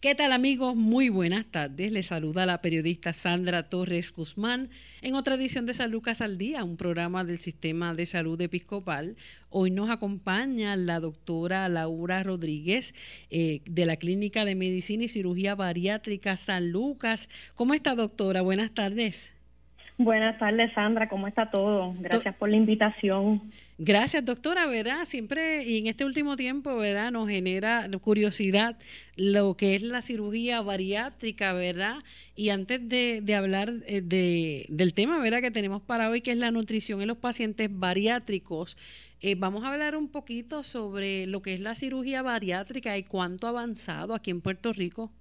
¿Qué tal amigos? Muy buenas tardes. Les saluda la periodista Sandra Torres Guzmán en otra edición de San Lucas al Día, un programa del Sistema de Salud Episcopal. Hoy nos acompaña la doctora Laura Rodríguez eh, de la Clínica de Medicina y Cirugía Bariátrica San Lucas. ¿Cómo está doctora? Buenas tardes. Buenas tardes, Sandra. ¿Cómo está todo? Gracias por la invitación. Gracias, doctora. Verá, siempre y en este último tiempo, ¿verdad? Nos genera curiosidad lo que es la cirugía bariátrica, ¿verdad? Y antes de, hablar eh, de, del tema, ¿verdad? Que tenemos para hoy, que es la nutrición en los pacientes bariátricos, eh, vamos a hablar un poquito sobre lo que es la cirugía bariátrica y cuánto ha avanzado aquí en Puerto Rico.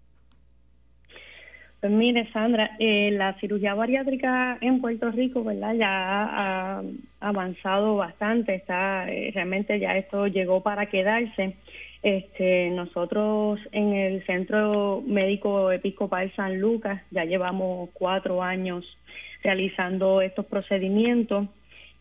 Pues mire, Sandra, eh, la cirugía bariátrica en Puerto Rico, ¿verdad? Ya ha, avanzado bastante, está eh, realmente ya esto llegó para quedarse. Este, nosotros en el Centro Médico Episcopal San Lucas ya llevamos cuatro años realizando estos procedimientos.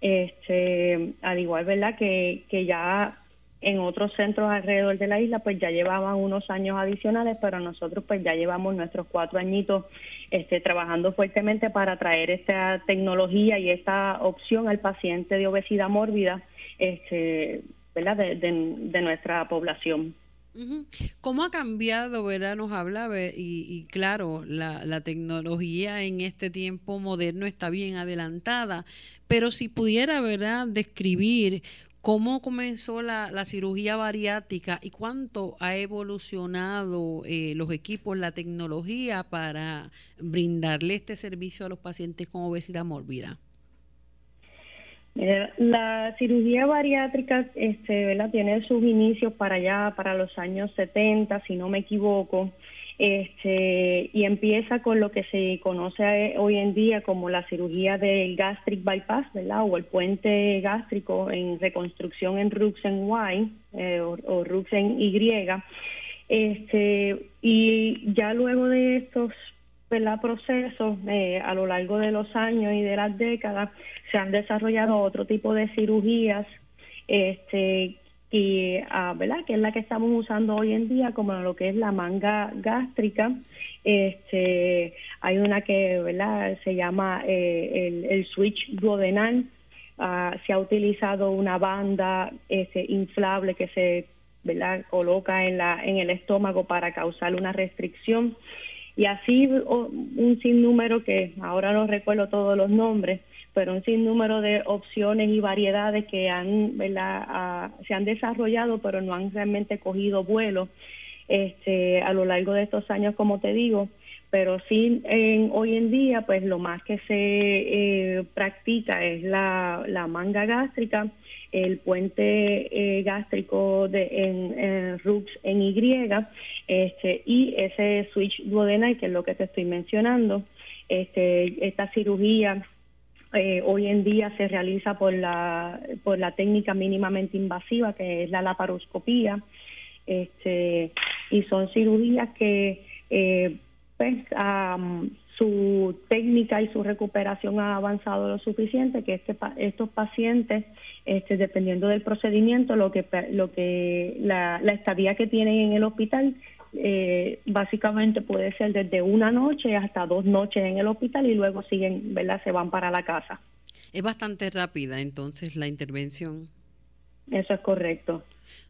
Este, al igual, ¿verdad? Que, que ya en otros centros alrededor de la isla pues ya llevaban unos años adicionales, pero nosotros pues ya llevamos nuestros cuatro añitos este, trabajando fuertemente para traer esta tecnología y esta opción al paciente de obesidad mórbida este, ¿verdad? De, nuestra población. ¿Cómo ha cambiado, verdad? Nos habla, y, y claro, la, la, tecnología en este tiempo moderno está bien adelantada, pero si pudiera, ¿verdad?, describir ¿Cómo comenzó la, cirugía bariátrica y cuánto ha evolucionado eh, los equipos, la tecnología para brindarle este servicio a los pacientes con obesidad mórbida? La cirugía bariátrica este, tiene sus inicios para allá, para los años 70, si no me equivoco este, y empieza con lo que se conoce hoy en día como la cirugía del gastric bypass, ¿verdad? O el puente gástrico en reconstrucción en Ruxen Y eh, o, Ruxen Y. Este, y ya luego de estos procesos, eh, a lo largo de los años y de las décadas, se han desarrollado otro tipo de cirugías este, y ah, ¿verdad? que es la que estamos usando hoy en día como lo que es la manga gástrica. Este, hay una que ¿verdad? se llama eh, el, switch duodenal. Ah, se ha utilizado una banda ese, inflable que se ¿verdad? coloca en, la, en el estómago para causar una restricción. Y así un sinnúmero que ahora no recuerdo todos los nombres, pero un sinnúmero de opciones y variedades que han, ah, se han desarrollado, pero no han realmente cogido vuelo este, a lo largo de estos años, como te digo. Pero sí, en, hoy en día, pues lo más que se eh, practica es la, manga gástrica, el puente eh, gástrico de, en, RUX en Y, este, y ese switch duodenal, que es lo que te estoy mencionando. Este, esta cirugía eh, hoy en día se realiza por la, por la técnica mínimamente invasiva, que es la laparoscopía, este, y son cirugías que eh, pues, su técnica y su recuperación ha avanzado lo suficiente que este, estos pacientes, este, dependiendo del procedimiento, lo que, lo que la, la estadía que tienen en el hospital eh, básicamente puede ser desde una noche hasta dos noches en el hospital y luego siguen, ¿verdad? Se van para la casa. Es bastante rápida entonces la intervención. Eso es correcto.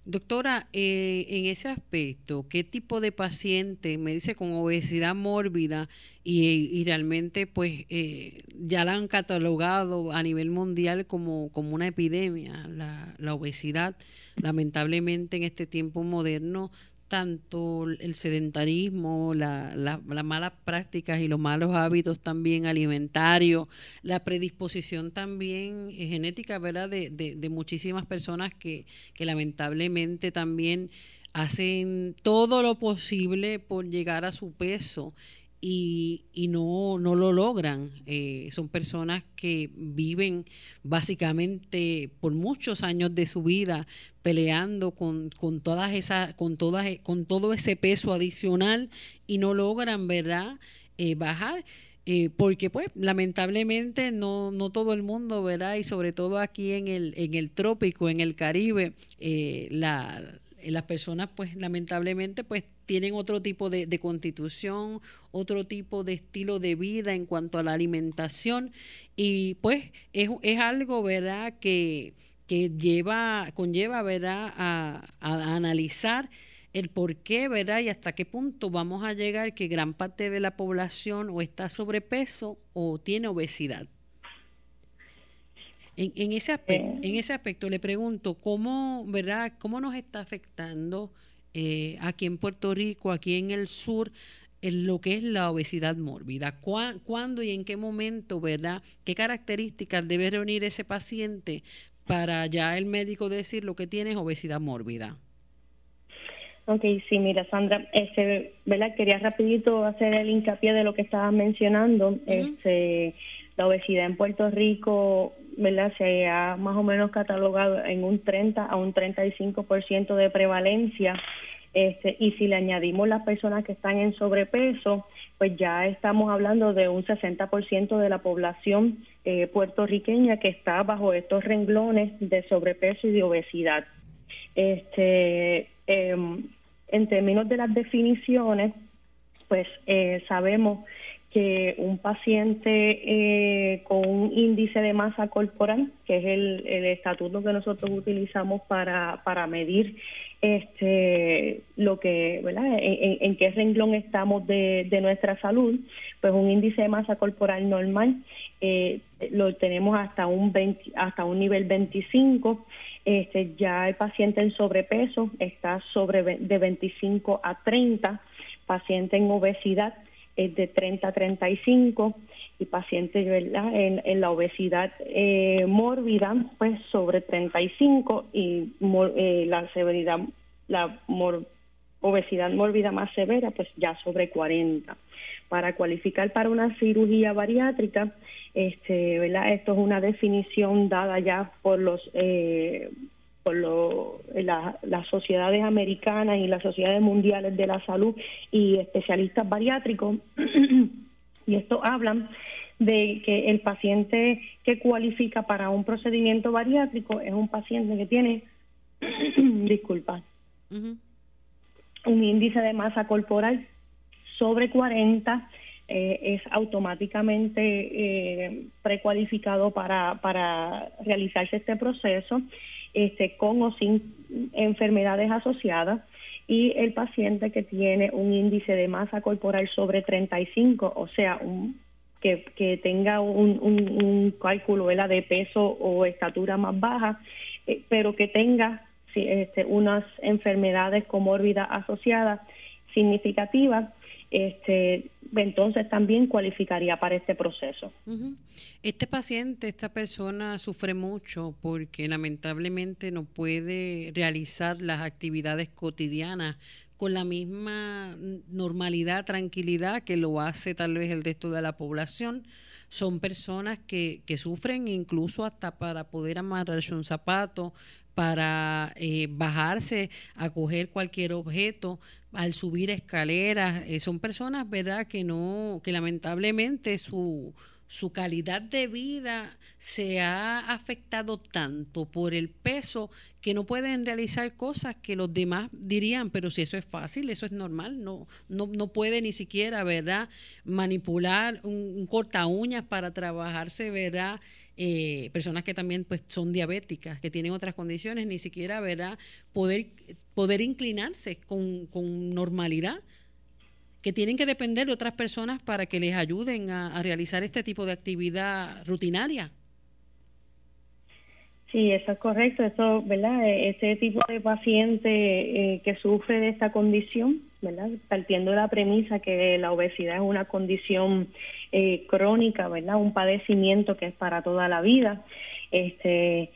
Doctora, eh, en ese aspecto, ¿qué tipo de paciente me dice con obesidad mórbida y, realmente pues eh, ya la han catalogado a nivel mundial como, como una epidemia, la, la obesidad? Lamentablemente en este tiempo moderno tanto el sedentarismo, las malas prácticas y los malos hábitos también alimentarios, la predisposición también genética, ¿verdad?, de, de, muchísimas personas que, que lamentablemente también hacen todo lo posible por llegar a su peso y, y no, no lo logran. Eh, son personas que viven básicamente por muchos años de su vida peleando con, con todas esas, con todas, con todo ese peso adicional y no logran, ¿verdad?, eh, bajar. Eh, porque pues lamentablemente no, no todo el mundo, ¿verdad? Y sobre todo aquí en el, en el trópico, en el Caribe, la, las personas pues lamentablemente pues tienen otro tipo de, constitución, otro tipo de estilo de vida en cuanto a la alimentación y pues es, es algo, ¿verdad?, que, que lleva, conlleva, ¿verdad?, a, a analizar el por qué, ¿verdad? Y hasta qué punto vamos a llegar que gran parte de la población o está sobrepeso o tiene obesidad. En, en ese aspecto, en ese aspecto le pregunto cómo, ¿verdad? ¿Cómo nos está afectando eh, aquí en Puerto Rico, aquí en el sur, en lo que es la obesidad mórbida. ¿Cuándo y en qué momento, verdad? ¿Qué características debe reunir ese paciente para ya el médico decir lo que tiene es obesidad mórbida? Ok, sí, mira, Sandra, este, ¿verdad? Quería rapidito hacer el hincapié de lo que estabas mencionando. este, la obesidad en Puerto Rico, ¿verdad? Se ha más o menos catalogado en un 30 a un 35% de prevalencia. Este, y si le añadimos las personas que están en sobrepeso, pues ya estamos hablando de un 60% de la población eh, puertorriqueña que está bajo estos renglones de sobrepeso y de obesidad. Este, em, en términos de las definiciones, pues eh, sabemos un paciente eh, con un índice de masa corporal, que es el, estatuto que nosotros utilizamos para, para medir este lo que, ¿verdad? En, qué renglón estamos de, de, nuestra salud, pues un índice de masa corporal normal eh, lo tenemos hasta un hasta un nivel 25 este, ya el paciente en sobrepeso está sobre de 25 a 30, paciente en obesidad es de 30 a 35 y paciente En, en la obesidad eh, mórbida pues sobre 35 y eh, la severidad, la obesidad mórbida más severa pues ya sobre 40. Para cualificar para una cirugía bariátrica este, ¿verdad? Esto es una definición dada ya por los eh, por lo, las sociedades americanas y las sociedades mundiales de la salud y especialistas bariátricos. Y esto hablan de que el paciente que cualifica para un procedimiento bariátrico es un paciente que tiene, disculpa, un índice de masa corporal sobre 40 eh, es automáticamente eh, precualificado para, para realizarse este proceso, este, con o sin enfermedades asociadas, y el paciente que tiene un índice de masa corporal sobre 35, o sea, un, que, que tenga un, un, cálculo de peso o estatura más baja, eh, pero que tenga este, unas enfermedades comórbidas asociadas significativas, este, entonces también cualificaría para este proceso. Este paciente, esta persona sufre mucho porque lamentablemente no puede realizar las actividades cotidianas con la misma normalidad, tranquilidad que lo hace tal vez el resto de la población. Son personas que, que sufren incluso hasta para poder amarrarse un zapato, para eh, bajarse a coger cualquier objeto, al subir escaleras. Eh, son personas, ¿verdad?, que no, que lamentablemente su, su calidad de vida se ha afectado tanto por el peso que no pueden realizar cosas que los demás dirían, pero si eso es fácil, eso es normal, no, no, no puede ni siquiera, ¿verdad?, manipular un, corta uñas para trabajarse, ¿verdad?, eh, personas que también pues son diabéticas, que tienen otras condiciones, ni siquiera, ¿verdad?, poder, poder inclinarse con, con normalidad que tienen que depender de otras personas para que les ayuden a, realizar este tipo de actividad rutinaria. Sí, eso es correcto. Eso, ¿verdad? E, ese tipo de paciente eh, que sufre de esta condición, ¿verdad? Partiendo de la premisa que la obesidad es una condición eh, crónica, ¿verdad? Un padecimiento que es para toda la vida. Este,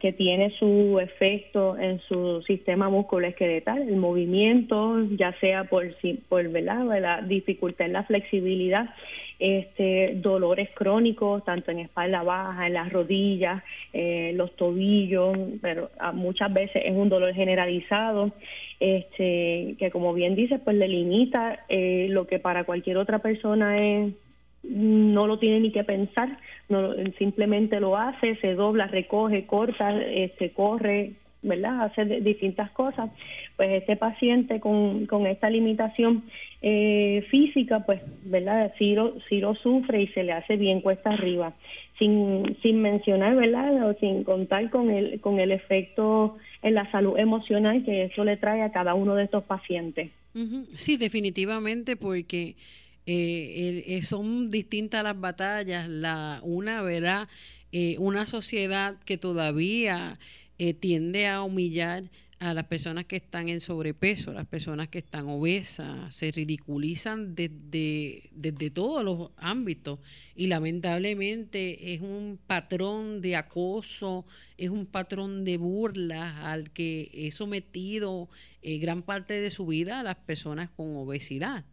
que, tiene su efecto en su sistema musculoesqueletal, el movimiento, ya sea por, por ¿verdad? la dificultad en la flexibilidad, este, dolores crónicos, tanto en espalda baja, en las rodillas, eh, los tobillos, pero ah, muchas veces es un dolor generalizado, este, que como bien dice, pues le limita eh, lo que para cualquier otra persona es no lo tiene ni que pensar, no, simplemente lo hace, se dobla, recoge, corta, este, corre, ¿verdad? Hace distintas cosas, pues este paciente con, con esta limitación eh, física, pues, ¿verdad? Sí lo, lo sufre y se le hace bien cuesta arriba, sin, sin mencionar, ¿verdad? O sin contar con el, con el efecto en la salud emocional que eso le trae a cada uno de estos pacientes. Sí, definitivamente, porque eh, eh, son distintas las batallas. La, una, verá, eh, una sociedad que todavía tiende a humillar a las personas que están en sobrepeso, las personas que están obesas, se ridiculizan desde, desde todos los ámbitos y lamentablemente es un patrón de acoso, es un patrón de burla al que he sometido eh, gran parte de su vida a las personas con obesidad.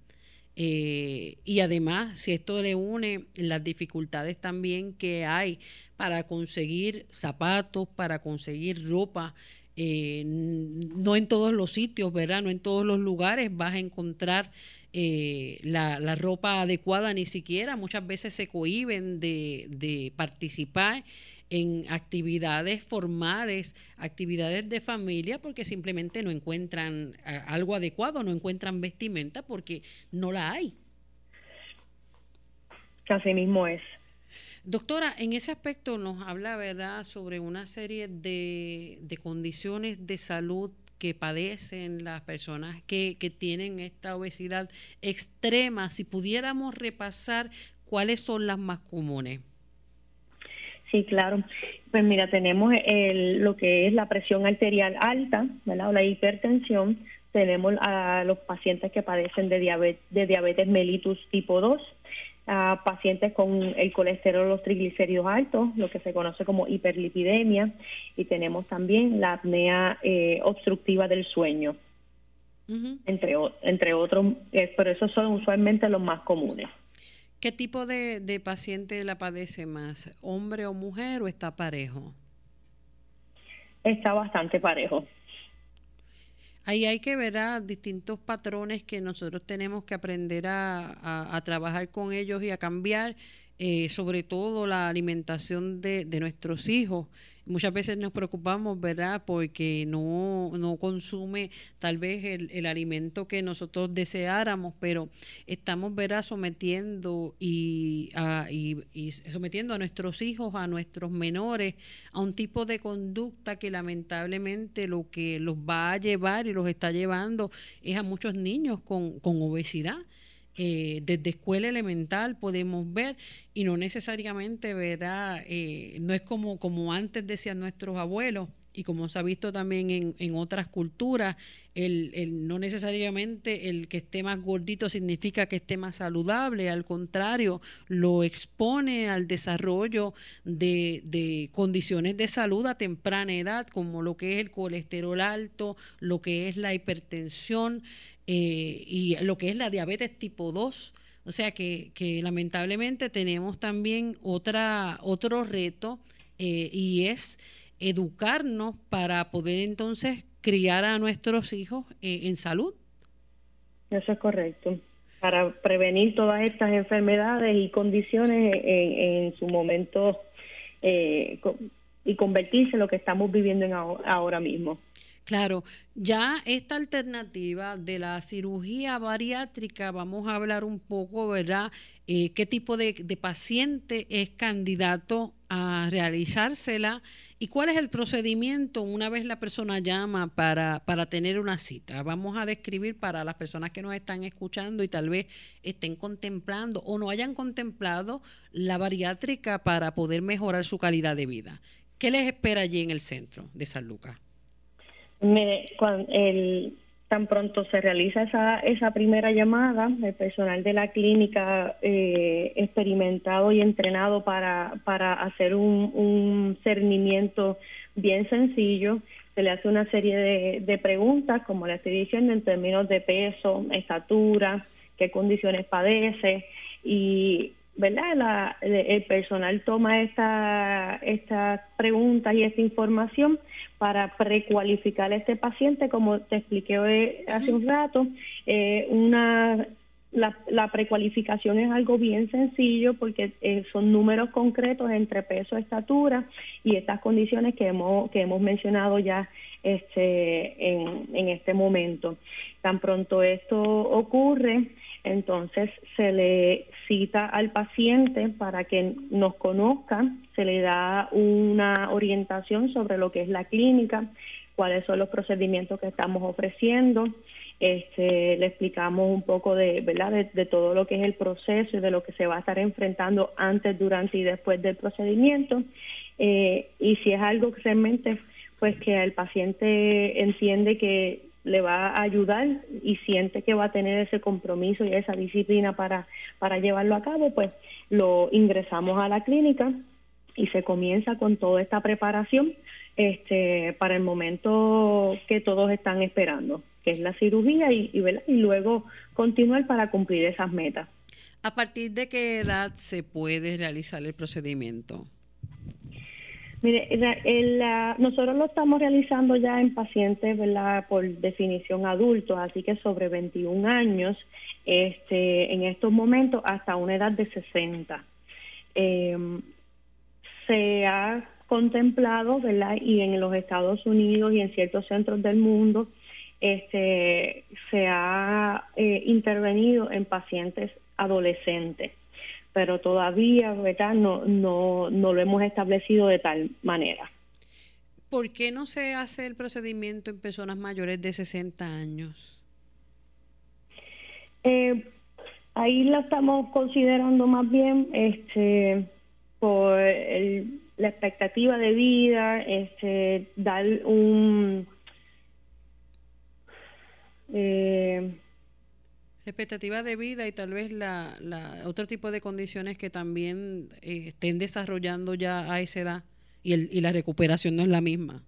Eh, y además, si esto le une las dificultades también que hay para conseguir zapatos, para conseguir ropa, eh, no en todos los sitios, ¿verdad? No en todos los lugares vas a encontrar eh, la, ropa adecuada, ni siquiera muchas veces se cohiben de, de participar en actividades formales, actividades de familia, porque simplemente no encuentran algo adecuado, no encuentran vestimenta porque no la hay. Así mismo es. Doctora, en ese aspecto nos habla, ¿verdad?, sobre una serie de, condiciones de salud que padecen las personas que, que tienen esta obesidad extrema. Si pudiéramos repasar cuáles son las más comunes. Sí, claro. Pues mira, tenemos el, lo que es la presión arterial alta, ¿verdad? O la hipertensión. Tenemos a los pacientes que padecen de diabetes, de diabetes mellitus tipo 2, a pacientes con el colesterol, los triglicéridos altos, lo que se conoce como hiperlipidemia, y tenemos también la apnea eh, obstructiva del sueño, entre, entre otros, eh, pero esos son usualmente los más comunes. ¿Qué tipo de, de paciente la padece más, hombre o mujer o está parejo? Está bastante parejo. Ahí hay que ver a distintos patrones que nosotros tenemos que aprender a, trabajar con ellos y a cambiar, eh, sobre todo la alimentación de, de nuestros hijos muchas veces nos preocupamos, ¿verdad? Porque no, no consume tal vez el, el alimento que nosotros deseáramos, pero estamos, ¿verdad? Sometiendo y, a, y, y sometiendo a nuestros hijos, a nuestros menores, a un tipo de conducta que lamentablemente lo que los va a llevar y los está llevando es a muchos niños con, con obesidad. Eh, desde escuela elemental podemos ver y no necesariamente, ¿verdad? Eh, no es como, como antes decían nuestros abuelos y como se ha visto también en, en otras culturas, el, el, no necesariamente el que esté más gordito significa que esté más saludable, al contrario, lo expone al desarrollo de, de condiciones de salud a temprana edad, como lo que es el colesterol alto, lo que es la hipertensión, eh, y lo que es la diabetes tipo 2. O sea que, lamentablemente tenemos también otra, otro reto eh, y es educarnos para poder entonces criar a nuestros hijos eh, en salud. Eso es correcto. Para prevenir todas estas enfermedades y condiciones en, en su momento y convertirse en lo que estamos viviendo en ahora mismo. Claro, ya esta alternativa de la cirugía bariátrica, vamos a hablar un poco, ¿verdad? Eh, ¿Qué tipo de, paciente es candidato a realizársela y cuál es el procedimiento una vez la persona llama para, para tener una cita? Vamos a describir para las personas que nos están escuchando y tal vez estén contemplando o no hayan contemplado la bariátrica para poder mejorar su calidad de vida. ¿Qué les espera allí en el centro de San Lucas? Me, cuando el, tan pronto se realiza esa, esa primera llamada, el personal de la clínica eh, experimentado y entrenado para, para hacer un, un cernimiento bien sencillo, se le hace una serie de, de preguntas, como le estoy diciendo, en términos de peso, estatura, qué condiciones padece y ¿verdad? el personal toma estas esta preguntas y esta información para precualificar a este paciente, como te expliqué hace un rato, eh, una la, precualificación es algo bien sencillo porque eh, son números concretos entre peso, estatura y estas condiciones que hemos, que hemos mencionado ya este, en, en este momento. Tan pronto esto ocurre, entonces se le cita al paciente para que nos conozca, se le da una orientación sobre lo que es la clínica, cuáles son los procedimientos que estamos ofreciendo, este, le explicamos un poco de, ¿verdad? De, todo lo que es el proceso y de lo que se va a estar enfrentando antes, durante y después del procedimiento. Eh, y si es algo que realmente, pues que el paciente entiende que le va a ayudar y siente que va a tener ese compromiso y esa disciplina para, para llevarlo a cabo, pues lo ingresamos a la clínica y se comienza con toda esta preparación este, para el momento que todos están esperando que es la cirugía, y, y, luego continuar para cumplir esas metas. ¿A partir de qué edad se puede realizar el procedimiento? Mire, nosotros lo estamos realizando ya en pacientes, ¿verdad? Por definición adultos, así que sobre 21 años, este, en estos momentos hasta una edad de 60. Em, se ha contemplado, ¿verdad? Y en los Estados Unidos y en ciertos centros del mundo este, se ha eh, intervenido en pacientes adolescentes, pero todavía ¿verdad? No, no, no lo hemos establecido de tal manera. ¿Por qué no se hace el procedimiento en personas mayores de 60 años? Eh, ahí la estamos considerando más bien este, por la expectativa de vida, este, dar un eh, expectativa de vida y tal vez la, otro tipo de condiciones que también eh, estén desarrollando ya a esa edad y, el, y la recuperación no es la misma.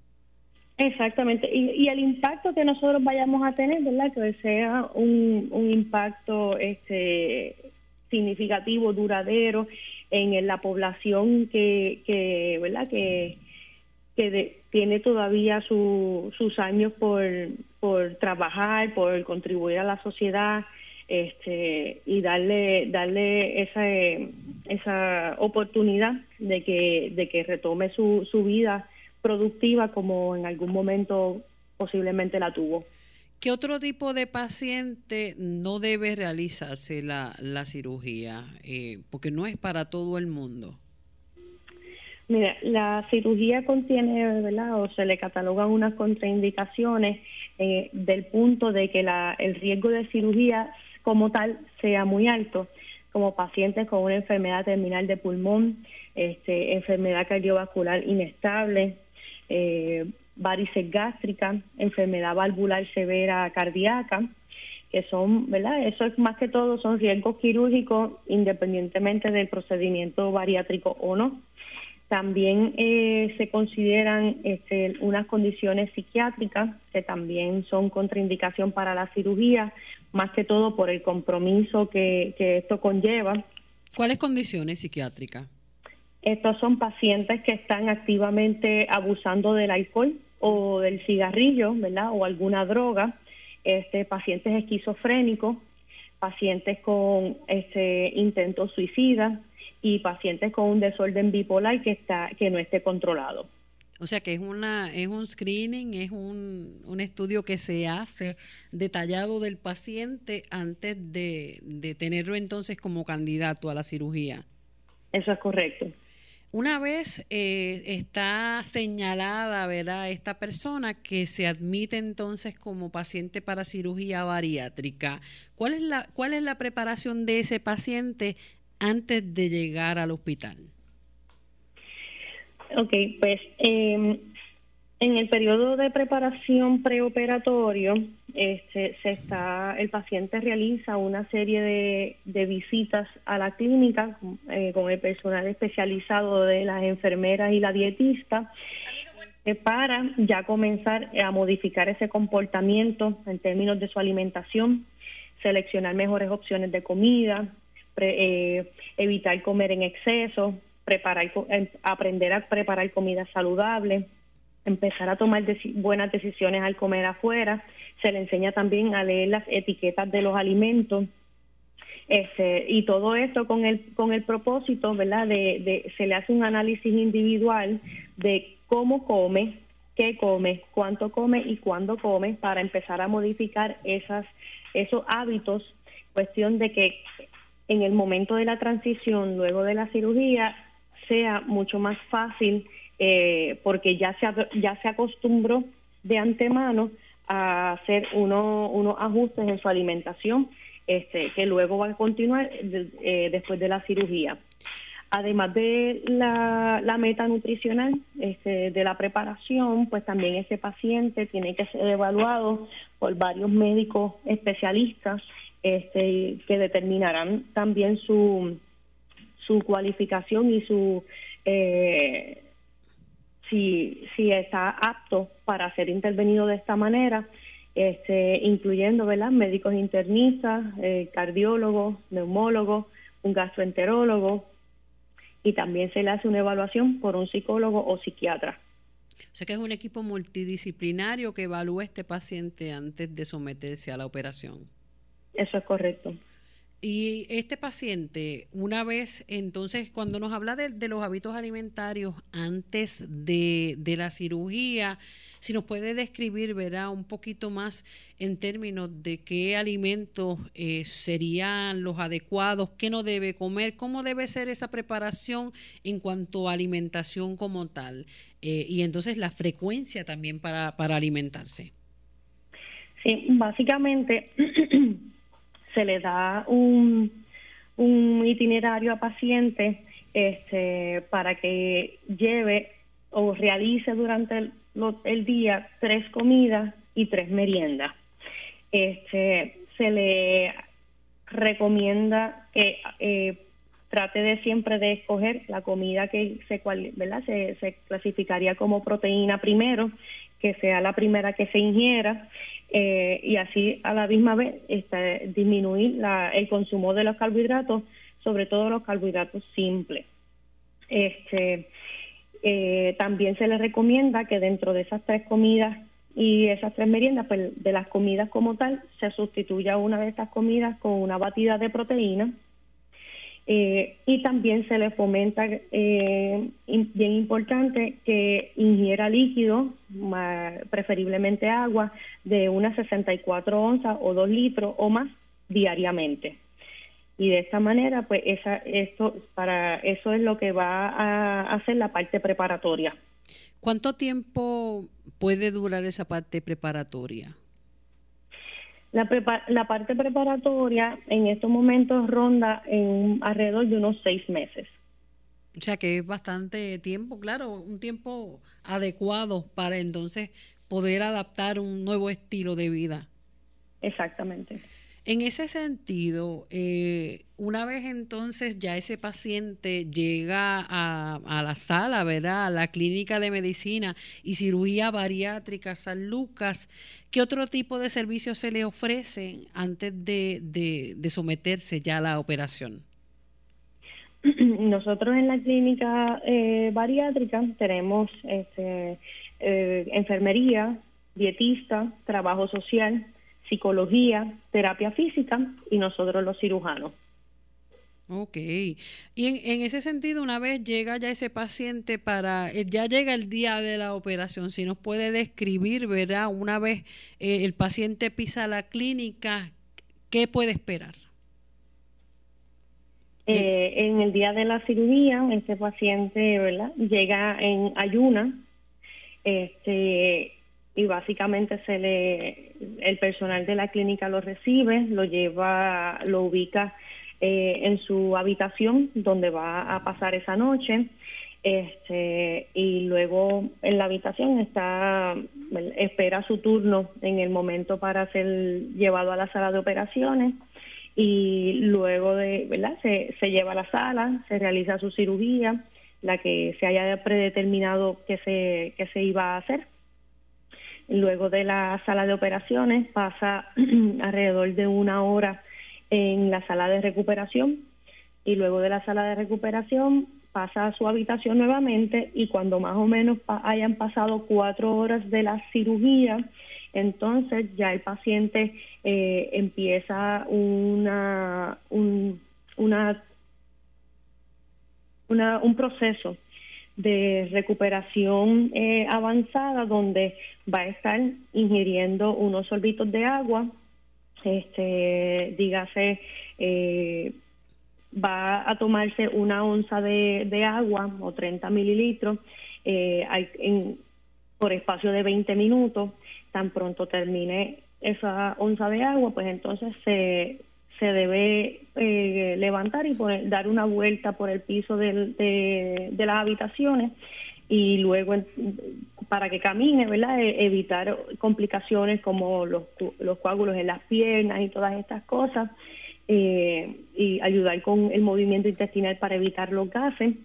Exactamente, y, el impacto que nosotros vayamos a tener, ¿verdad? Que sea un, un impacto este, significativo, duradero en la población que, que ¿verdad? Que, que tiene todavía sus años por, por trabajar, por contribuir a la sociedad este, y darle, darle esa, esa oportunidad de que, de que retome su, su vida productiva como en algún momento posiblemente la tuvo. ¿Qué otro tipo de paciente no debe realizarse la, la cirugía? Eh, porque no es para todo el mundo. Mira, la cirugía contiene, ¿verdad? O se le catalogan unas contraindicaciones eh, del punto de que la, el riesgo de cirugía como tal sea muy alto, como pacientes con una enfermedad terminal de pulmón, este, enfermedad cardiovascular inestable, eh, varices gástricas, enfermedad valvular severa cardíaca, que son, ¿verdad? Eso es más que todo, son riesgos quirúrgicos independientemente del procedimiento bariátrico o no. También eh, se consideran este, unas condiciones psiquiátricas que también son contraindicación para la cirugía, más que todo por el compromiso que, esto conlleva. ¿Cuáles condiciones psiquiátricas? Estos son pacientes que están activamente abusando del alcohol o del cigarrillo, ¿verdad? O alguna droga, este, pacientes esquizofrénicos, pacientes con este, intentos suicidas, y pacientes con un desorden bipolar que está que no esté controlado. O sea que es una es un screening, es un, un estudio que se hace detallado del paciente antes de, de tenerlo entonces como candidato a la cirugía. Eso es correcto. Una vez eh, está señalada, ¿verdad? Esta persona que se admite entonces como paciente para cirugía bariátrica, ¿cuál es la, cuál es la preparación de ese paciente antes de llegar al hospital? Ok, pues em, en el periodo de preparación preoperatorio, este, se está, el paciente realiza una serie de, visitas a la clínica eh, con el personal especializado de las enfermeras y la dietista eh, para ya comenzar a modificar ese comportamiento en términos de su alimentación, seleccionar mejores opciones de comida, eh, evitar comer en exceso, preparar, em, aprender a preparar comida saludable, empezar a tomar buenas decisiones al comer afuera. Se le enseña también a leer las etiquetas de los alimentos, Este, y todo esto con el, con el propósito, ¿verdad? De, de, se le hace un análisis individual de cómo come, qué come, cuánto come y cuándo come para empezar a modificar esas, esos hábitos. Cuestión de que en el momento de la transición, luego de la cirugía, sea mucho más fácil eh, porque ya se, ya se acostumbró de antemano a hacer unos ajustes en su alimentación este, que luego va a continuar eh, después de la cirugía. Además de la, meta nutricional este, de la preparación, pues también ese paciente tiene que ser evaluado por varios médicos especialistas este, que determinarán también su, su cualificación y su eh, si, si está apto para ser intervenido de esta manera este, incluyendo ¿verdad? médicos internistas, eh, cardiólogos, neumólogos, un gastroenterólogo y también se le hace una evaluación por un psicólogo o psiquiatra. O sea que es un equipo multidisciplinario que evalúa a este paciente antes de someterse a la operación. Eso es correcto. Y este paciente, una vez, entonces, cuando nos habla de, los hábitos alimentarios antes de, la cirugía, si nos puede describir, verá, un poquito más en términos de qué alimentos eh, serían los adecuados, qué no debe comer, cómo debe ser esa preparación en cuanto a alimentación como tal, eh, y entonces la frecuencia también para, para alimentarse. Sí, básicamente se le da un, itinerario a pacientes este, para que lleve o realice durante el, día tres comidas y tres meriendas. Este, se le recomienda que eh, trate de siempre de escoger la comida que se, ¿verdad? se, se clasificaría como proteína primero, que sea la primera que se ingiera eh, y así a la misma vez este, disminuir el consumo de los carbohidratos, sobre todo los carbohidratos simples. Este, eh, también se le recomienda que dentro de esas tres comidas y esas tres meriendas, pues de las comidas como tal, se sustituya una de estas comidas con una batida de proteína eh, y también se le fomenta, eh, bien importante, que ingiera líquido, preferiblemente agua, de unas 64 onzas o 2 litros o más diariamente. Y de esta manera, pues esa, esto, para eso es lo que va a hacer la parte preparatoria. ¿Cuánto tiempo puede durar esa parte preparatoria? La, la parte preparatoria en estos momentos ronda en alrededor de unos seis meses. O sea que es bastante tiempo, claro, un tiempo adecuado para entonces poder adaptar un nuevo estilo de vida. Exactamente. En ese sentido, eh, una vez entonces ya ese paciente llega a, la sala, ¿verdad? A la clínica de medicina y cirugía bariátrica San Lucas, ¿qué otro tipo de servicios se le ofrece antes de, someterse ya a la operación? Nosotros en la clínica eh, bariátrica tenemos este, eh, enfermería, dietista, trabajo social, psicología, terapia física y nosotros los cirujanos. Ok. Y en, ese sentido, una vez llega ya ese paciente para, eh, ya llega el día de la operación, si nos puede describir, ¿verdad? Una vez eh, el paciente pisa la clínica, ¿qué puede esperar? Eh, en el día de la cirugía, ese paciente, ¿verdad? Llega en ayuna, este, y básicamente se le el personal de la clínica lo recibe, lo lleva, lo ubica eh, en su habitación donde va a pasar esa noche. Este, y luego en la habitación está espera su turno en el momento para ser llevado a la sala de operaciones y luego de verdad se, se lleva a la sala se realiza su cirugía la que se haya predeterminado que se que se iba a hacer Luego de la sala de operaciones pasa alrededor de una hora en la sala de recuperación. Y luego de la sala de recuperación pasa a su habitación nuevamente y cuando más o menos hayan pasado cuatro horas de la cirugía, entonces ya el paciente eh, empieza una, un, una, un proceso de recuperación eh, avanzada donde va a estar ingiriendo unos sorbitos de agua, este, dígase, eh, va a tomarse una onza de, agua o 30 mililitros eh, por espacio de 20 minutos. Tan pronto termine esa onza de agua, pues entonces se, se debe eh, levantar y dar una vuelta por el piso de, las habitaciones y luego para que camine, ¿verdad? E, evitar complicaciones como los, los coágulos en las piernas y todas estas cosas. Eh, y ayudar con el movimiento intestinal para evitar los gases.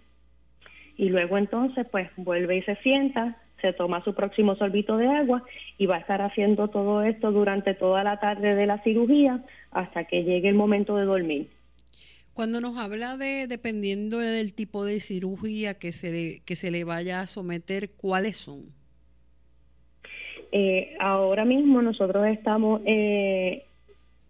Y luego entonces pues vuelve y se sienta, se toma su próximo sorbito de agua y va a estar haciendo todo esto durante toda la tarde de la cirugía hasta que llegue el momento de dormir. Cuando nos habla de, dependiendo del tipo de cirugía que se, que se le vaya a someter, ¿cuáles son? Eh, ahora mismo nosotros estamos eh,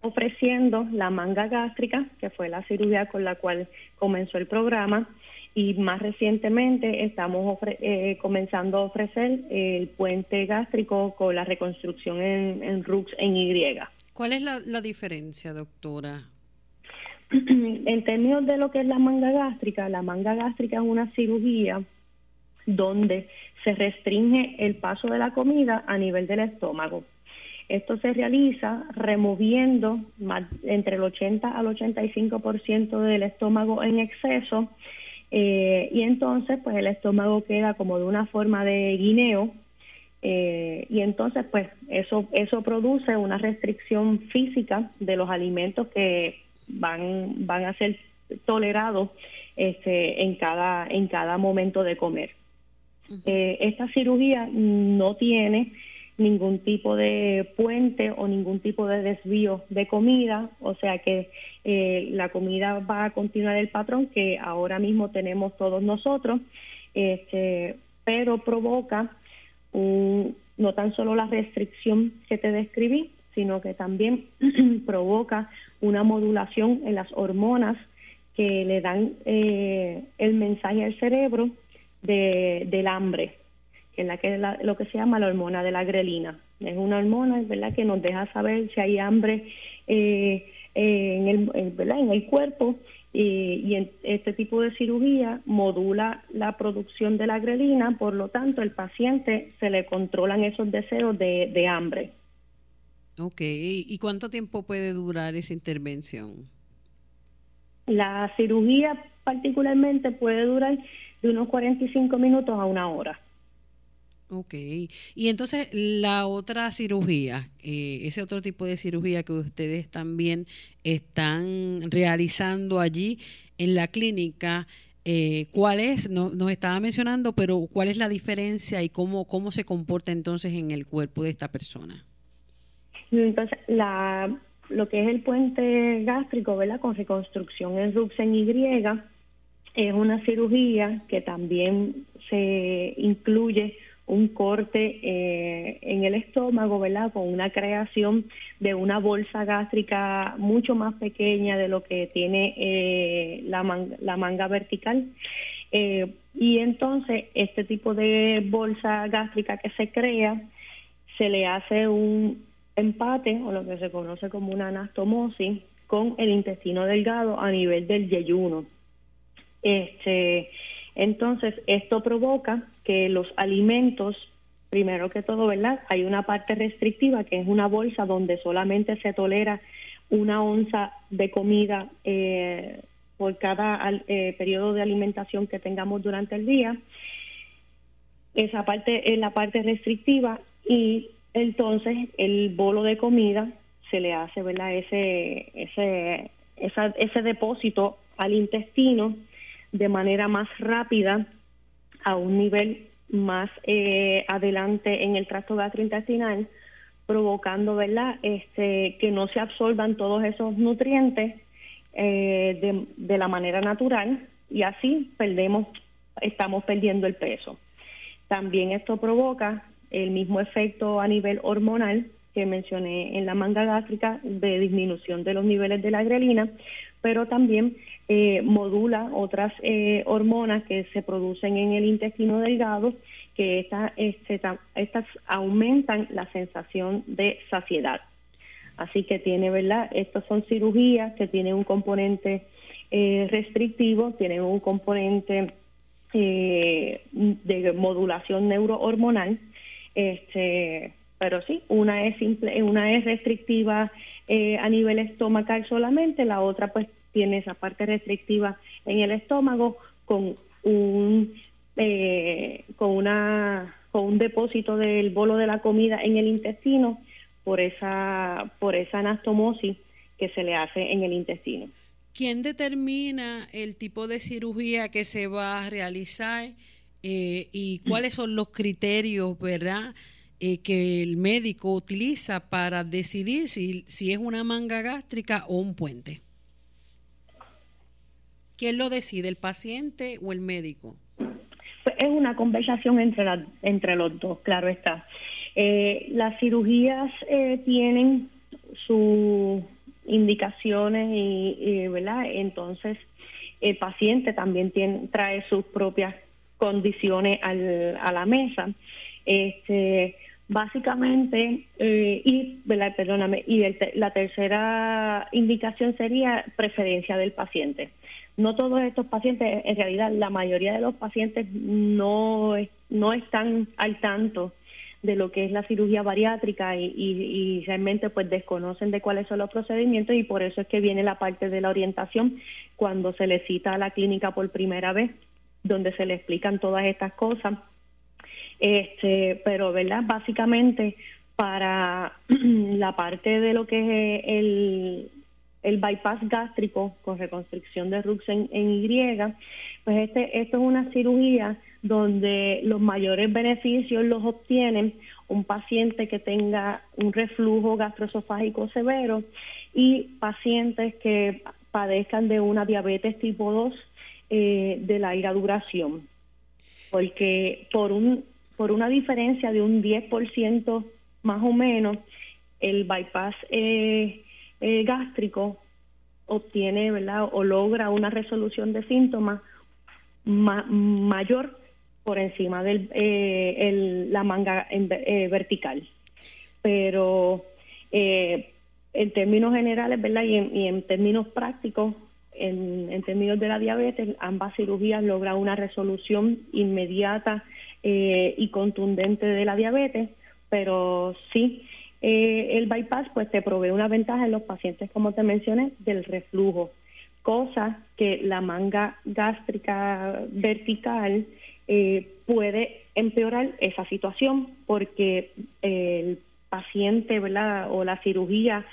ofreciendo la manga gástrica, que fue la cirugía con la cual comenzó el programa, y más recientemente estamos eh, comenzando a ofrecer el puente gástrico con la reconstrucción en, en RUX en Y. ¿Cuál es la, la diferencia, doctora? en términos de lo que es la manga gástrica, la manga gástrica es una cirugía donde se restringe el paso de la comida a nivel del estómago. Esto se realiza removiendo entre el 80 al 85% del estómago en exceso eh, y entonces pues el estómago queda como de una forma de guineo eh, y entonces pues eso eso produce una restricción física de los alimentos que van van a ser tolerados este, en cada en cada momento de comer. Eh, esta cirugía no tiene ningún tipo de puente o ningún tipo de desvío de comida, o sea que eh, la comida va a continuar el patrón que ahora mismo tenemos todos nosotros, este, pero provoca no tan solo la restricción que te describí, sino que también provoca una modulación en las hormonas que le dan eh, el mensaje al cerebro del hambre en la que es lo que se llama la hormona de la grelina. Es una hormona ¿verdad? que nos deja saber si hay hambre eh, en, el, en el cuerpo y, en este tipo de cirugía modula la producción de la grelina, por lo tanto el paciente se le controlan esos deseos de, de hambre. Ok, ¿y cuánto tiempo puede durar esa intervención? La cirugía particularmente puede durar de unos 45 minutos a una hora. Ok, y entonces la otra cirugía, eh, ese otro tipo de cirugía que ustedes también están realizando allí en la clínica, eh, ¿cuál es? No, nos estaba mencionando, pero ¿cuál es la diferencia y cómo, cómo se comporta entonces en el cuerpo de esta persona? Entonces, la, lo que es el puente gástrico, ¿verdad? Con reconstrucción en RUX en Y, es una cirugía que también se incluye un corte eh, en el estómago, ¿verdad? Con una creación de una bolsa gástrica mucho más pequeña de lo que tiene eh, la, manga, vertical. Eh, y entonces este tipo de bolsa gástrica que se crea, se le hace un empate o lo que se conoce como una anastomosis con el intestino delgado a nivel del yeyuno. Este, entonces, esto provoca que los alimentos, primero que todo, ¿verdad? Hay una parte restrictiva que es una bolsa donde solamente se tolera una onza de comida eh, por cada eh, periodo de alimentación que tengamos durante el día. Esa parte es la parte restrictiva y entonces el bolo de comida se le hace, ¿verdad? Ese, ese, ese depósito al intestino de manera más rápida a un nivel más eh, adelante en el tracto gastrointestinal, provocando ¿verdad? Este, que no se absorban todos esos nutrientes eh, de, de la manera natural y así perdemos, estamos perdiendo el peso. También esto provoca el mismo efecto a nivel hormonal que mencioné en la manga gástrica de disminución de los niveles de la grelina, pero también eh, modula otras eh, hormonas que se producen en el intestino delgado, que este, estas aumentan la sensación de saciedad. Así que tiene, ¿verdad? Estas son cirugías que tienen un componente eh, restrictivo, tienen un componente de modulación neurohormonal, este, pero sí, una es simple, una es restrictiva a nivel estomacal solamente, la otra pues tiene esa parte restrictiva en el estómago con un eh, con una con un depósito del bolo de la comida en el intestino por esa por esa anastomosis que se le hace en el intestino. ¿Quién determina el tipo de cirugía que se va a realizar eh, y cuáles son los criterios, verdad, eh, que el médico utiliza para decidir si, si es una manga gástrica o un puente? ¿Quién lo decide, el paciente o el médico? Es una conversación entre, entre los dos, claro está. Eh, las cirugías eh, tienen sus indicaciones y, ¿verdad? Entonces el paciente también tiene, trae sus propias condiciones al, a la mesa. Este, básicamente, eh, y, la tercera indicación sería preferencia del paciente no todos estos pacientes, en realidad la mayoría de los pacientes no, no están al tanto de lo que es la cirugía bariátrica y, realmente pues desconocen de cuáles son los procedimientos y por eso es que viene la parte de la orientación cuando se le cita a la clínica por primera vez, donde se le explican todas estas cosas. Este, pero verdad, básicamente para la parte de lo que es el, el bypass gástrico con reconstrucción de Rux en, Y, pues este, esto es una cirugía donde los mayores beneficios los obtienen un paciente que tenga un reflujo gastroesofágico severo y pacientes que padezcan de una diabetes tipo 2 eh, de larga duración. Porque por, un, por una diferencia de un 10% más o menos, el bypass eh, eh, gástrico obtiene, ¿verdad? O logra una resolución de síntomas mayor por encima de eh, la manga vertical. Pero en términos generales, ¿verdad? Y en, términos prácticos, en, en, términos de la diabetes, ambas cirugías logran una resolución inmediata y contundente de la diabetes, pero sí eh, el bypass pues te provee una ventaja en los pacientes, como te mencioné, del reflujo, cosa que la manga gástrica vertical eh, puede empeorar esa situación porque el paciente o la cirugía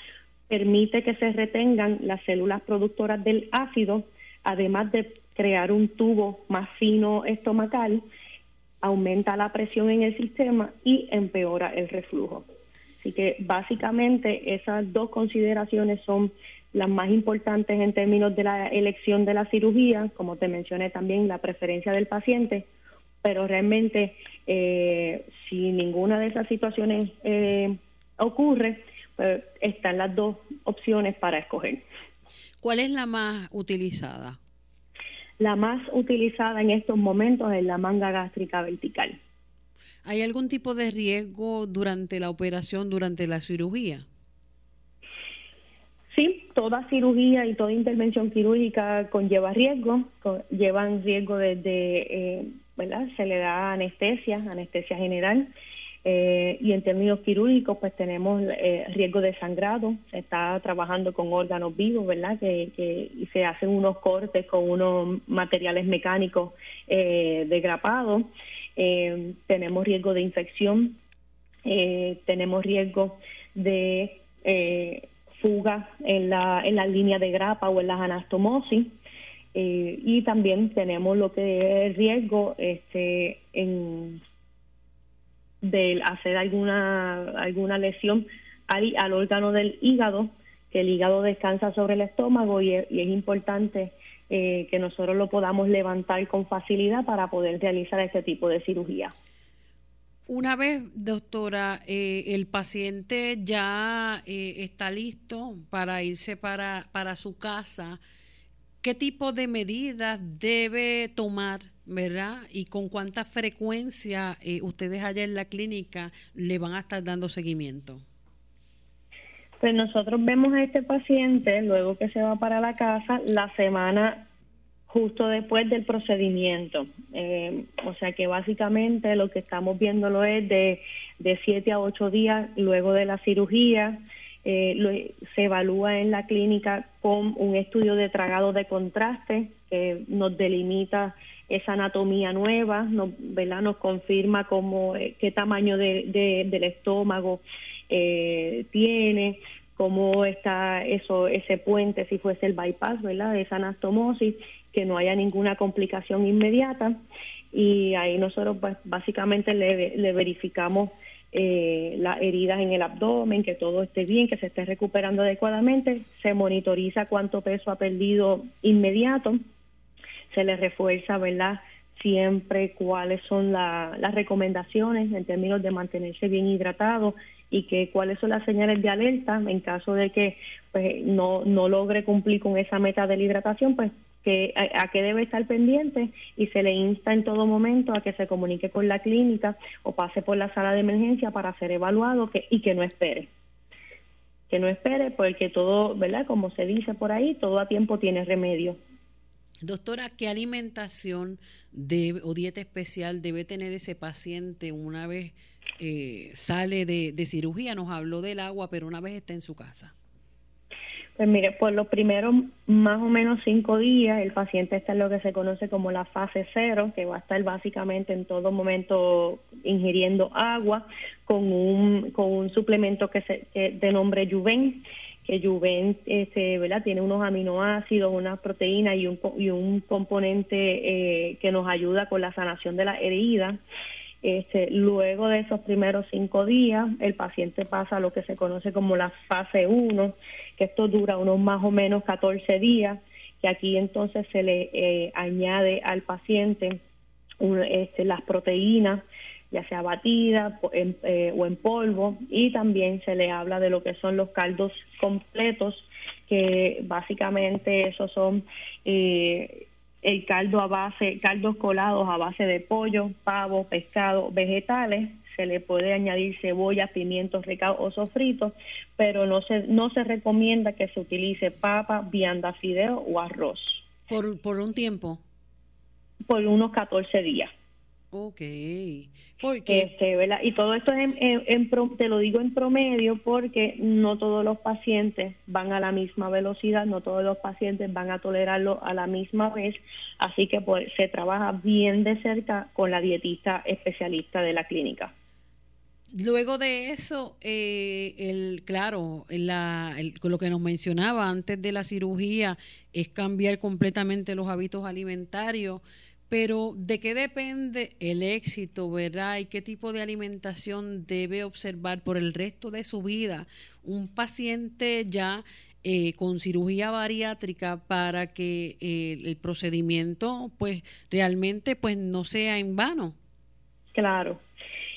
permite que se retengan las células productoras del ácido, además de crear un tubo más fino estomacal, aumenta la presión en el sistema y empeora el reflujo. Así que básicamente esas dos consideraciones son las más importantes en términos de la elección de la cirugía, como te mencioné también la preferencia del paciente, pero realmente eh, si ninguna de esas situaciones eh, ocurre, pues están las dos opciones para escoger. ¿Cuál es la más utilizada? La más utilizada en estos momentos es la manga gástrica vertical. ¿Hay algún tipo de riesgo durante la operación, durante la cirugía? Sí, toda cirugía y toda intervención quirúrgica conlleva riesgo, llevan riesgo desde, eh, ¿verdad? Se le da anestesia, anestesia general, eh, y en términos quirúrgicos, pues tenemos eh, riesgo de sangrado, se está trabajando con órganos vivos, ¿verdad? Que, que y se hacen unos cortes con unos materiales mecánicos eh, degrapados. Eh, tenemos riesgo de infección, eh, tenemos riesgo de fuga en la, en la línea de grapa o en las anastomosis. y también tenemos lo que es riesgo este, en, de hacer alguna, alguna lesión al, al órgano del hígado, que el hígado descansa sobre el estómago y es importante eh, que nosotros lo podamos levantar con facilidad para poder realizar ese tipo de cirugía. Una vez, doctora, eh, el paciente ya eh, está listo para irse para, para su casa, ¿qué tipo de medidas debe tomar, verdad? Y con cuánta frecuencia eh, ustedes allá en la clínica le van a estar dando seguimiento. Pues nosotros vemos a este paciente luego que se va para la casa la semana justo después del procedimiento. Eh, o sea que básicamente lo que estamos viéndolo es de, de 7 a 8 días luego de la cirugía. Eh, se evalúa en la clínica con un estudio de tragado de contraste que nos delimita esa anatomía nueva, nos, ¿verdad? nos confirma cómo, eh, qué tamaño de, del estómago tiene, cómo está eso, ese puente, si fuese el bypass, ¿verdad? Esa anastomosis que no haya ninguna complicación inmediata y ahí nosotros pues, básicamente le, verificamos eh, las heridas en el abdomen, que todo esté bien, que se esté recuperando adecuadamente, se monitoriza cuánto peso ha perdido inmediato, se le refuerza, ¿verdad? Siempre cuáles son las recomendaciones en términos de mantenerse bien hidratado y que cuáles son las señales de alerta en caso de que pues, no, no logre cumplir con esa meta de la hidratación, pues que a, qué debe estar pendiente y se le insta en todo momento a que se comunique con la clínica o pase por la sala de emergencia para ser evaluado y que no espere. Que no espere porque todo, ¿verdad? Como se dice por ahí, todo a tiempo tiene remedio. Doctora, ¿qué alimentación o dieta especial debe tener ese paciente una vez eh, sale de, de cirugía? Nos habló del agua, pero una vez está en su casa. Pues mire, por los primeros más o menos cinco días, el paciente está en lo que se conoce como la fase cero, que va a estar básicamente en todo momento ingiriendo agua con un, con un suplemento que, se, de nombre Juven, que Juven este, ¿verdad? tiene unos aminoácidos, unas proteínas y un, y un componente eh, que nos ayuda con la sanación de la herida. Este, luego de esos primeros cinco días, el paciente pasa a lo que se conoce como la fase 1, que esto dura unos más o menos 14 días, que aquí entonces se le eh, añade al paciente este, las proteínas, ya sea batidas eh, o en polvo, y también se le habla de lo que son los caldos completos, que básicamente esos son... Eh, el caldo a base, caldos colados a base de pollo, pavo, pescado, vegetales, se le puede añadir cebolla, pimientos recados o sofritos, pero no se, no se recomienda que se utilice papa, vianda, fideo o arroz. ¿Por, por un tiempo? Por unos 14 días. Ok. Este, Y todo esto es en, te lo digo en promedio porque no todos los pacientes van a la misma velocidad, no todos los pacientes van a tolerarlo a la misma vez, así que pues, se trabaja bien de cerca con la dietista especialista de la clínica. Luego de eso, eh, el, claro, la, lo que nos mencionaba antes de la cirugía es cambiar completamente los hábitos alimentarios pero ¿de qué depende el éxito, verdad? ¿Y qué tipo de alimentación debe observar por el resto de su vida un paciente ya eh, con cirugía bariátrica para que eh, el procedimiento pues realmente pues no sea en vano? Claro.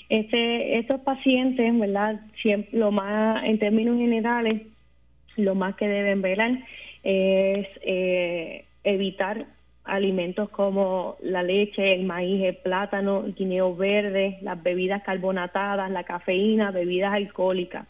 Este, estos pacientes, ¿verdad? Siempre, lo más, en términos generales, lo más que deben velar es eh, evitar alimentos como la leche, el maíz, el plátano, el guineo verde, las bebidas carbonatadas, la cafeína, bebidas alcohólicas.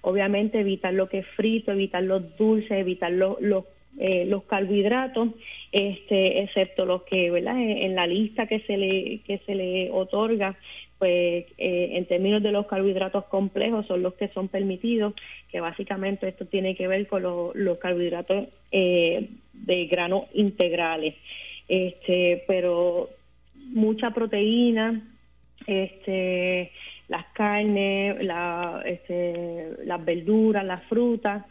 Obviamente evitar lo que es frito, evitar los dulces, evitar los, los, eh, los carbohidratos, este, excepto los que, ¿verdad? En, la lista que se le que se le otorga, pues eh, en términos de los carbohidratos complejos son los que son permitidos, que básicamente esto tiene que ver con los carbohidratos eh, de grano integrales. Este, pero mucha proteína, este, las carnes, la, este, las verduras, las frutas,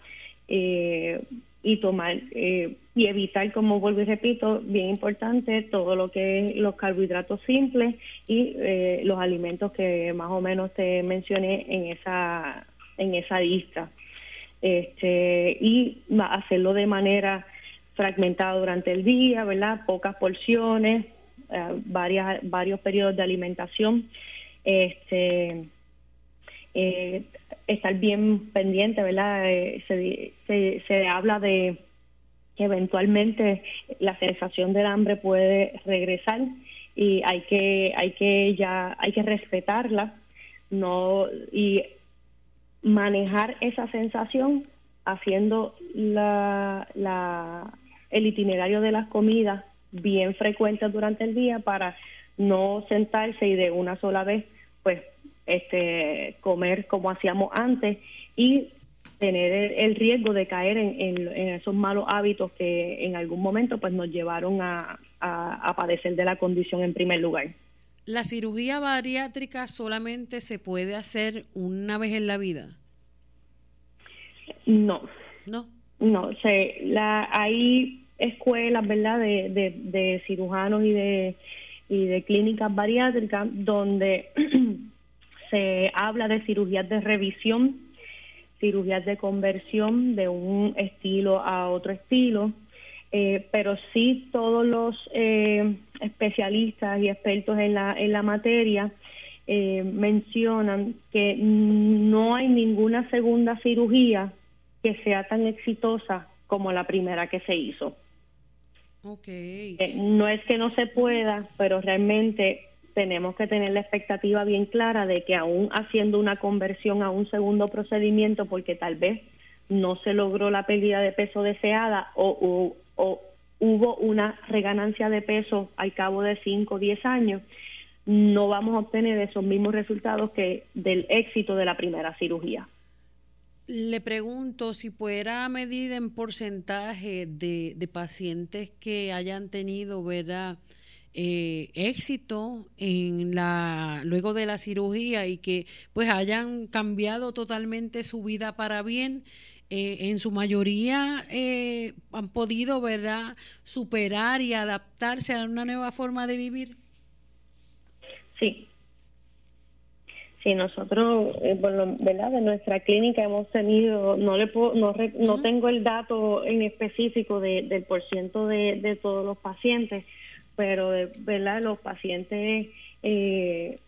eh, y tomar eh, y evitar, como vuelvo y repito, bien importante, todo lo que es los carbohidratos simples y eh, los alimentos que más o menos te mencioné en esa en esa lista. Este, y hacerlo de manera fragmentada durante el día, ¿verdad? Pocas porciones, eh, varias, varios periodos de alimentación este, estar bien pendiente, ¿verdad? Eh, se, se, habla de que eventualmente la sensación del hambre puede regresar y hay que hay que ya hay que respetarla no y manejar esa sensación haciendo la, la, el itinerario de las comidas bien frecuentes durante el día para no sentarse y de una sola vez pues este comer como hacíamos antes y tener el, riesgo de caer en, esos malos hábitos que en algún momento pues nos llevaron a, a padecer de la condición en primer lugar. ¿La cirugía bariátrica solamente se puede hacer una vez en la vida? No. No. No, se, la, hay escuelas, ¿verdad?, de, de, cirujanos y de, y de clínicas bariátricas donde se habla de cirugías de revisión, cirugías de conversión de un estilo a otro estilo, eh, pero sí todos los eh, especialistas y expertos en la, en la materia eh, mencionan que no hay ninguna segunda cirugía que sea tan exitosa como la primera que se hizo. Okay. no es que no se pueda, pero realmente tenemos que tener la expectativa bien clara de que aún haciendo una conversión a un segundo procedimiento, porque tal vez no se logró la pérdida de peso deseada o, hubo una reganancia de peso al cabo de 5 o 10 años, no vamos a obtener esos mismos resultados que del éxito de la primera cirugía. Le pregunto si pudiera medir en porcentaje de pacientes que hayan tenido, ¿verdad? Eh, éxito en la luego de la cirugía y que pues hayan cambiado totalmente su vida para bien eh, en su mayoría eh, han podido verdad superar y adaptarse a una nueva forma de vivir. Sí. Sí nosotros eh, verdad de nuestra clínica hemos tenido no le puedo, no, no tengo el dato en específico del porciento de, de todos los pacientes pero de verdad los pacientes eh,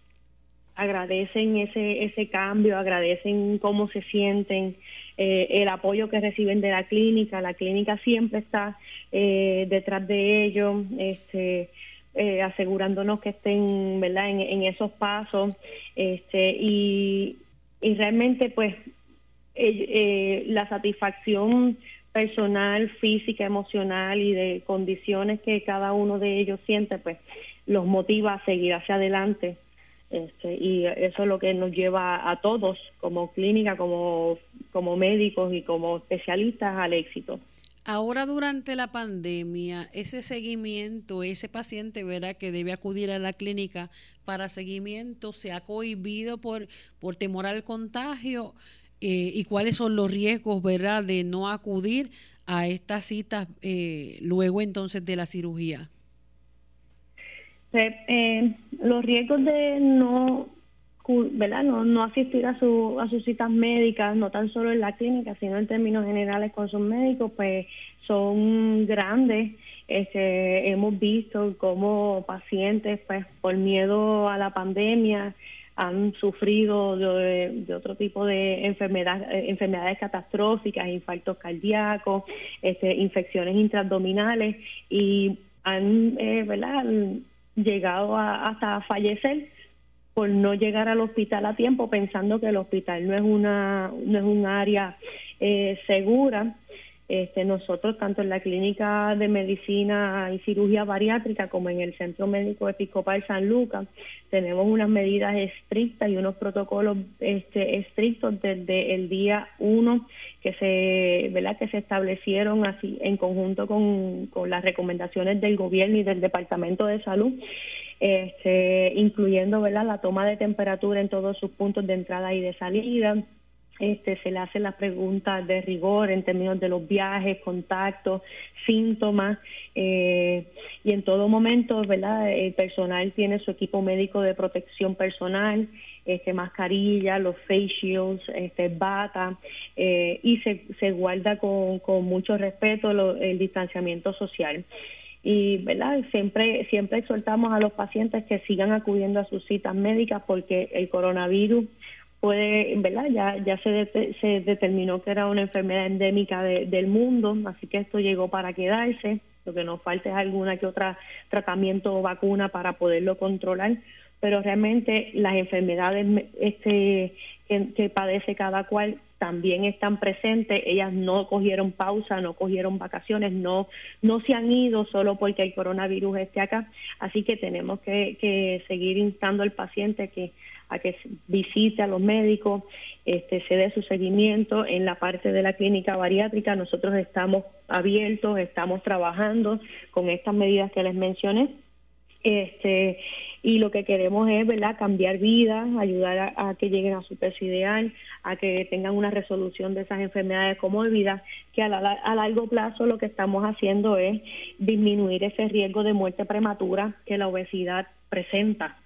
agradecen ese, ese cambio, agradecen cómo se sienten, eh, el apoyo que reciben de la clínica. La clínica siempre está eh, detrás de ellos, este, eh, asegurándonos que estén ¿verdad? En, esos pasos. Este, y, y realmente, pues, la satisfacción personal, física, emocional y de condiciones que cada uno de ellos siente, pues los motiva a seguir hacia adelante. Este, y eso es lo que nos lleva a todos como clínica, como, como médicos y como especialistas al éxito. Ahora durante la pandemia, ese seguimiento, ese paciente verá que debe acudir a la clínica para seguimiento, se ha cohibido por, por temor al contagio eh, y cuáles son los riesgos ¿verdad? de no acudir a estas citas eh, luego entonces de la cirugía. Eh, los riesgos de no, ¿verdad? No, no asistir a, su, a sus citas médicas, no tan solo en la clínica, sino en términos generales con sus médicos, pues son grandes. Este, hemos visto cómo pacientes, pues por miedo a la pandemia, han sufrido de, otro tipo de enfermedad, eh, enfermedades catastróficas, infartos cardíacos, este, infecciones intraabdominales y han, eh, ¿verdad? llegado a, hasta fallecer por no llegar al hospital a tiempo pensando que el hospital no es una no es un área eh, segura este, nosotros tanto en la clínica de medicina y cirugía bariátrica como en el centro médico episcopal San Lucas tenemos unas medidas estrictas y unos protocolos este, estrictos desde el día uno que se verdad que se establecieron así en conjunto con, con las recomendaciones del gobierno y del departamento de salud este, incluyendo ¿verdad? la toma de temperatura en todos sus puntos de entrada y de salida este, se le hacen las preguntas de rigor en términos de los viajes, contactos, síntomas eh, y en todo momento, ¿verdad? El personal tiene su equipo médico de protección personal, este, mascarilla, los face shields, este, bata eh, y se, se guarda con, con mucho respeto el distanciamiento social. y verdad siempre siempre exhortamos a los pacientes que sigan acudiendo a sus citas médicas porque el coronavirus puede verdad ya ya se, se determinó que era una enfermedad endémica del mundo así que esto llegó para quedarse. Lo que nos falta es alguna que otra tratamiento o vacuna para poderlo controlar pero realmente las enfermedades este que padece cada cual también están presentes, ellas no cogieron pausa, no cogieron vacaciones, no, no se han ido solo porque el coronavirus esté acá, así que tenemos que, que seguir instando al paciente a que visite a los médicos, este, se dé su seguimiento en la parte de la clínica bariátrica. Nosotros estamos abiertos, estamos trabajando con estas medidas que les mencioné. Este, y lo que queremos es ¿verdad? cambiar vidas, ayudar a, que lleguen a su peso ideal, a que tengan una resolución de esas enfermedades comórbidas, que a, a largo plazo lo que estamos haciendo es disminuir ese riesgo de muerte prematura que la obesidad presenta.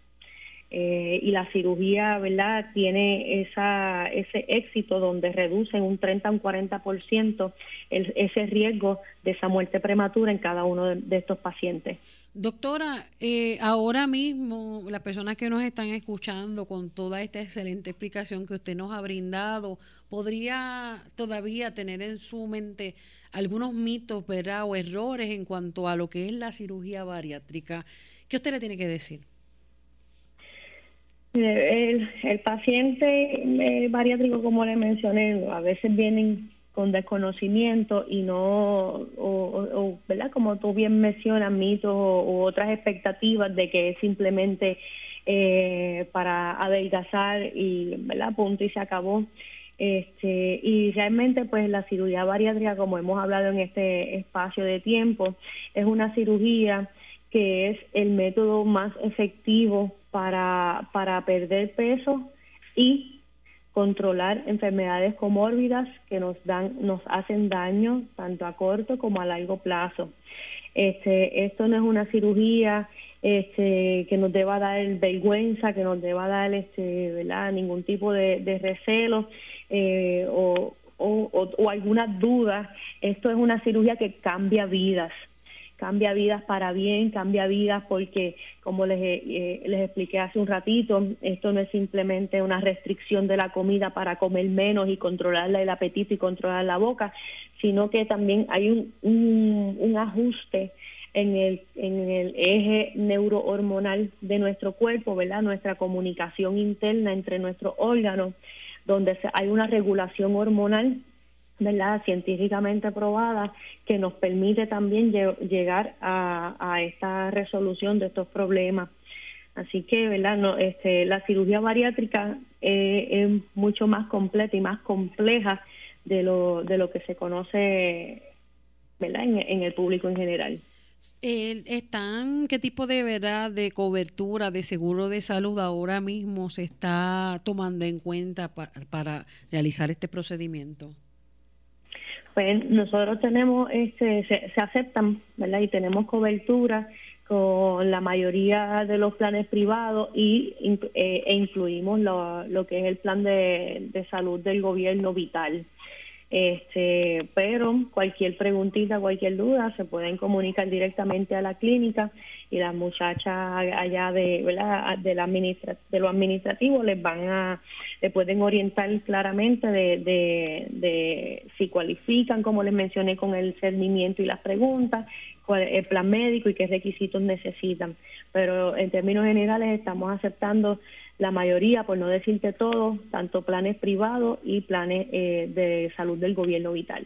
Eh, y la cirugía, ¿verdad?, tiene ese éxito donde reduce en un 30 a un 40% el, ese riesgo de esa muerte prematura en cada uno de estos pacientes. Doctora, eh, ahora mismo las personas que nos están escuchando con toda esta excelente explicación que usted nos ha brindado, ¿podría todavía tener en su mente algunos mitos o errores en cuanto a lo que es la cirugía bariátrica? ¿Qué usted le tiene que decir? El, el paciente eh, bariátrico, como le mencioné, a veces vienen con desconocimiento y no, o, ¿verdad? Como tú bien mencionas, mitos o, otras expectativas de que es simplemente eh, para adelgazar y, ¿verdad? Punto y se acabó. Este, y realmente pues la cirugía bariátrica, como hemos hablado en este espacio de tiempo, es una cirugía que es el método más efectivo para, para perder peso y controlar enfermedades comórbidas que nos dan, nos hacen daño tanto a corto como a largo plazo. Este, esto no es una cirugía este, que nos deba dar vergüenza, que nos deba dar este, ¿verdad? ningún tipo de, recelo eh, o, o, o alguna duda. Esto es una cirugía que cambia vidas cambia vidas para bien, cambia vidas porque, como les, eh, les expliqué hace un ratito, esto no es simplemente una restricción de la comida para comer menos y controlar el apetito y controlar la boca, sino que también hay un, un, ajuste en el, en el eje neurohormonal de nuestro cuerpo, ¿verdad? Nuestra comunicación interna entre nuestros órganos, donde hay una regulación hormonal ¿verdad? científicamente probada que nos permite también llegar a, esta resolución de estos problemas. Así que, ¿verdad? No, este, la cirugía bariátrica eh, es mucho más completa y más compleja de lo, de lo que se conoce, ¿verdad? En, el público en general. están qué tipo de verdad de cobertura de seguro de salud ahora mismo se está tomando en cuenta para realizar este procedimiento pues nosotros tenemos, este, se, aceptan, ¿verdad? Y tenemos cobertura con la mayoría de los planes privados y eh, e incluimos lo, lo, que es el plan de, de salud del gobierno vital. Este, pero cualquier preguntita, cualquier duda, se pueden comunicar directamente a la clínica y las muchachas allá de, de, la de lo administrativo les van a, le pueden orientar claramente de, de, de si cualifican, como les mencioné, con el cernimiento y las preguntas, cuál el plan médico y qué requisitos necesitan. Pero en términos generales estamos aceptando la mayoría, por no decirte todo, tanto planes privados y planes eh, de salud del gobierno vital.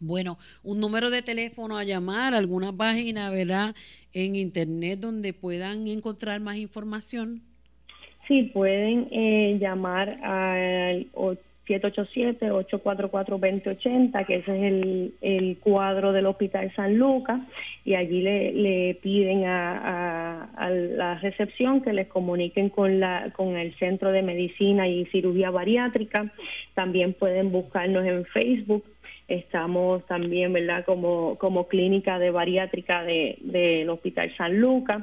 Bueno, un número de teléfono a llamar, alguna página, ¿verdad? En internet donde puedan encontrar más información. Sí, pueden eh, llamar al 787-844-2080, que ese es el, el, cuadro del Hospital San Lucas, y allí le, le piden a, a, la recepción que les comuniquen con, la, con el Centro de Medicina y Cirugía Bariátrica. También pueden buscarnos en Facebook. Estamos también, ¿verdad?, como, como clínica de bariátrica del de, Hospital San Lucas.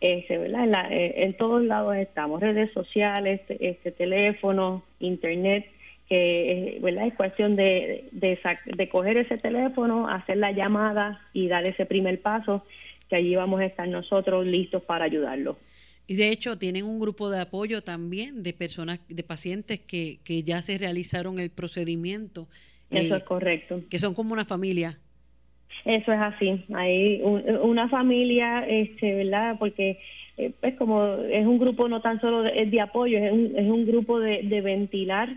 Este, ¿verdad? En, en, todos lados estamos, redes sociales, este teléfono, internet que ¿verdad? es cuestión de, de, de, coger ese teléfono, hacer la llamada y dar ese primer paso, que allí vamos a estar nosotros listos para ayudarlos. Y de hecho tienen un grupo de apoyo también de personas, de pacientes que, que ya se realizaron el procedimiento. Eso eh, es correcto. Que son como una familia. Eso es así. Hay una familia, este, ¿verdad? Porque eh, pues como es un grupo no tan solo de, de apoyo, es un, es un grupo de, de ventilar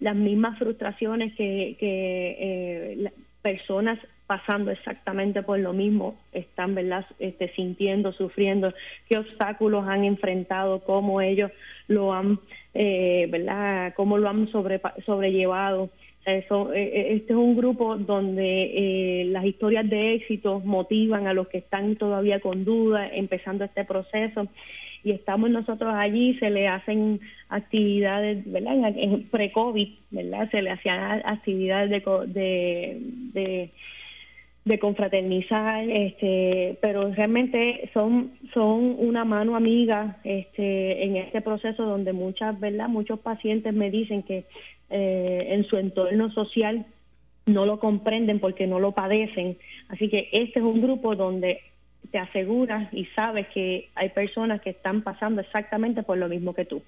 las mismas frustraciones que, eh, personas pasando exactamente por lo mismo están verdad este, sintiendo sufriendo. Qué obstáculos han enfrentado cómo ellos lo han eh, verdad cómo lo han sobre, sobrellevado eso, eh, este es un grupo donde las historias de éxito motivan a los que están todavía con dudas empezando este proceso y estamos nosotros allí, se le hacen actividades, ¿verdad? En, pre-COVID, ¿verdad? Se le hacían actividades de, de, de, confraternizar, este, pero realmente son, son una mano amiga este, en este proceso donde muchas, ¿verdad? Muchos pacientes me dicen que eh, en su entorno social no lo comprenden porque no lo padecen. Así que este es un grupo donde te aseguras y sabes que hay personas que están pasando exactamente por lo mismo que tú.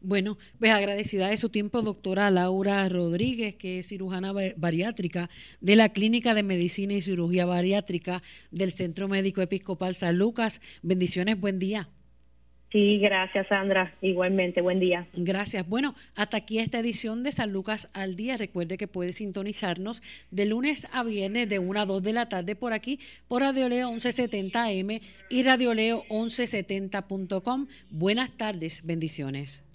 Bueno, pues agradecida de su tiempo, doctora Laura Rodríguez, que es cirujana bariátrica de la Clínica de Medicina y Cirugía Bariátrica del Centro Médico Episcopal San Lucas. Bendiciones, buen día. Sí, gracias Sandra. Igualmente, buen día. Gracias. Bueno, hasta aquí esta edición de San Lucas al día. Recuerde que puede sintonizarnos de lunes a viernes de 1 a 2 de la tarde por aquí, por Radioleo 1170M y Radioleo 1170.com. Buenas tardes, bendiciones.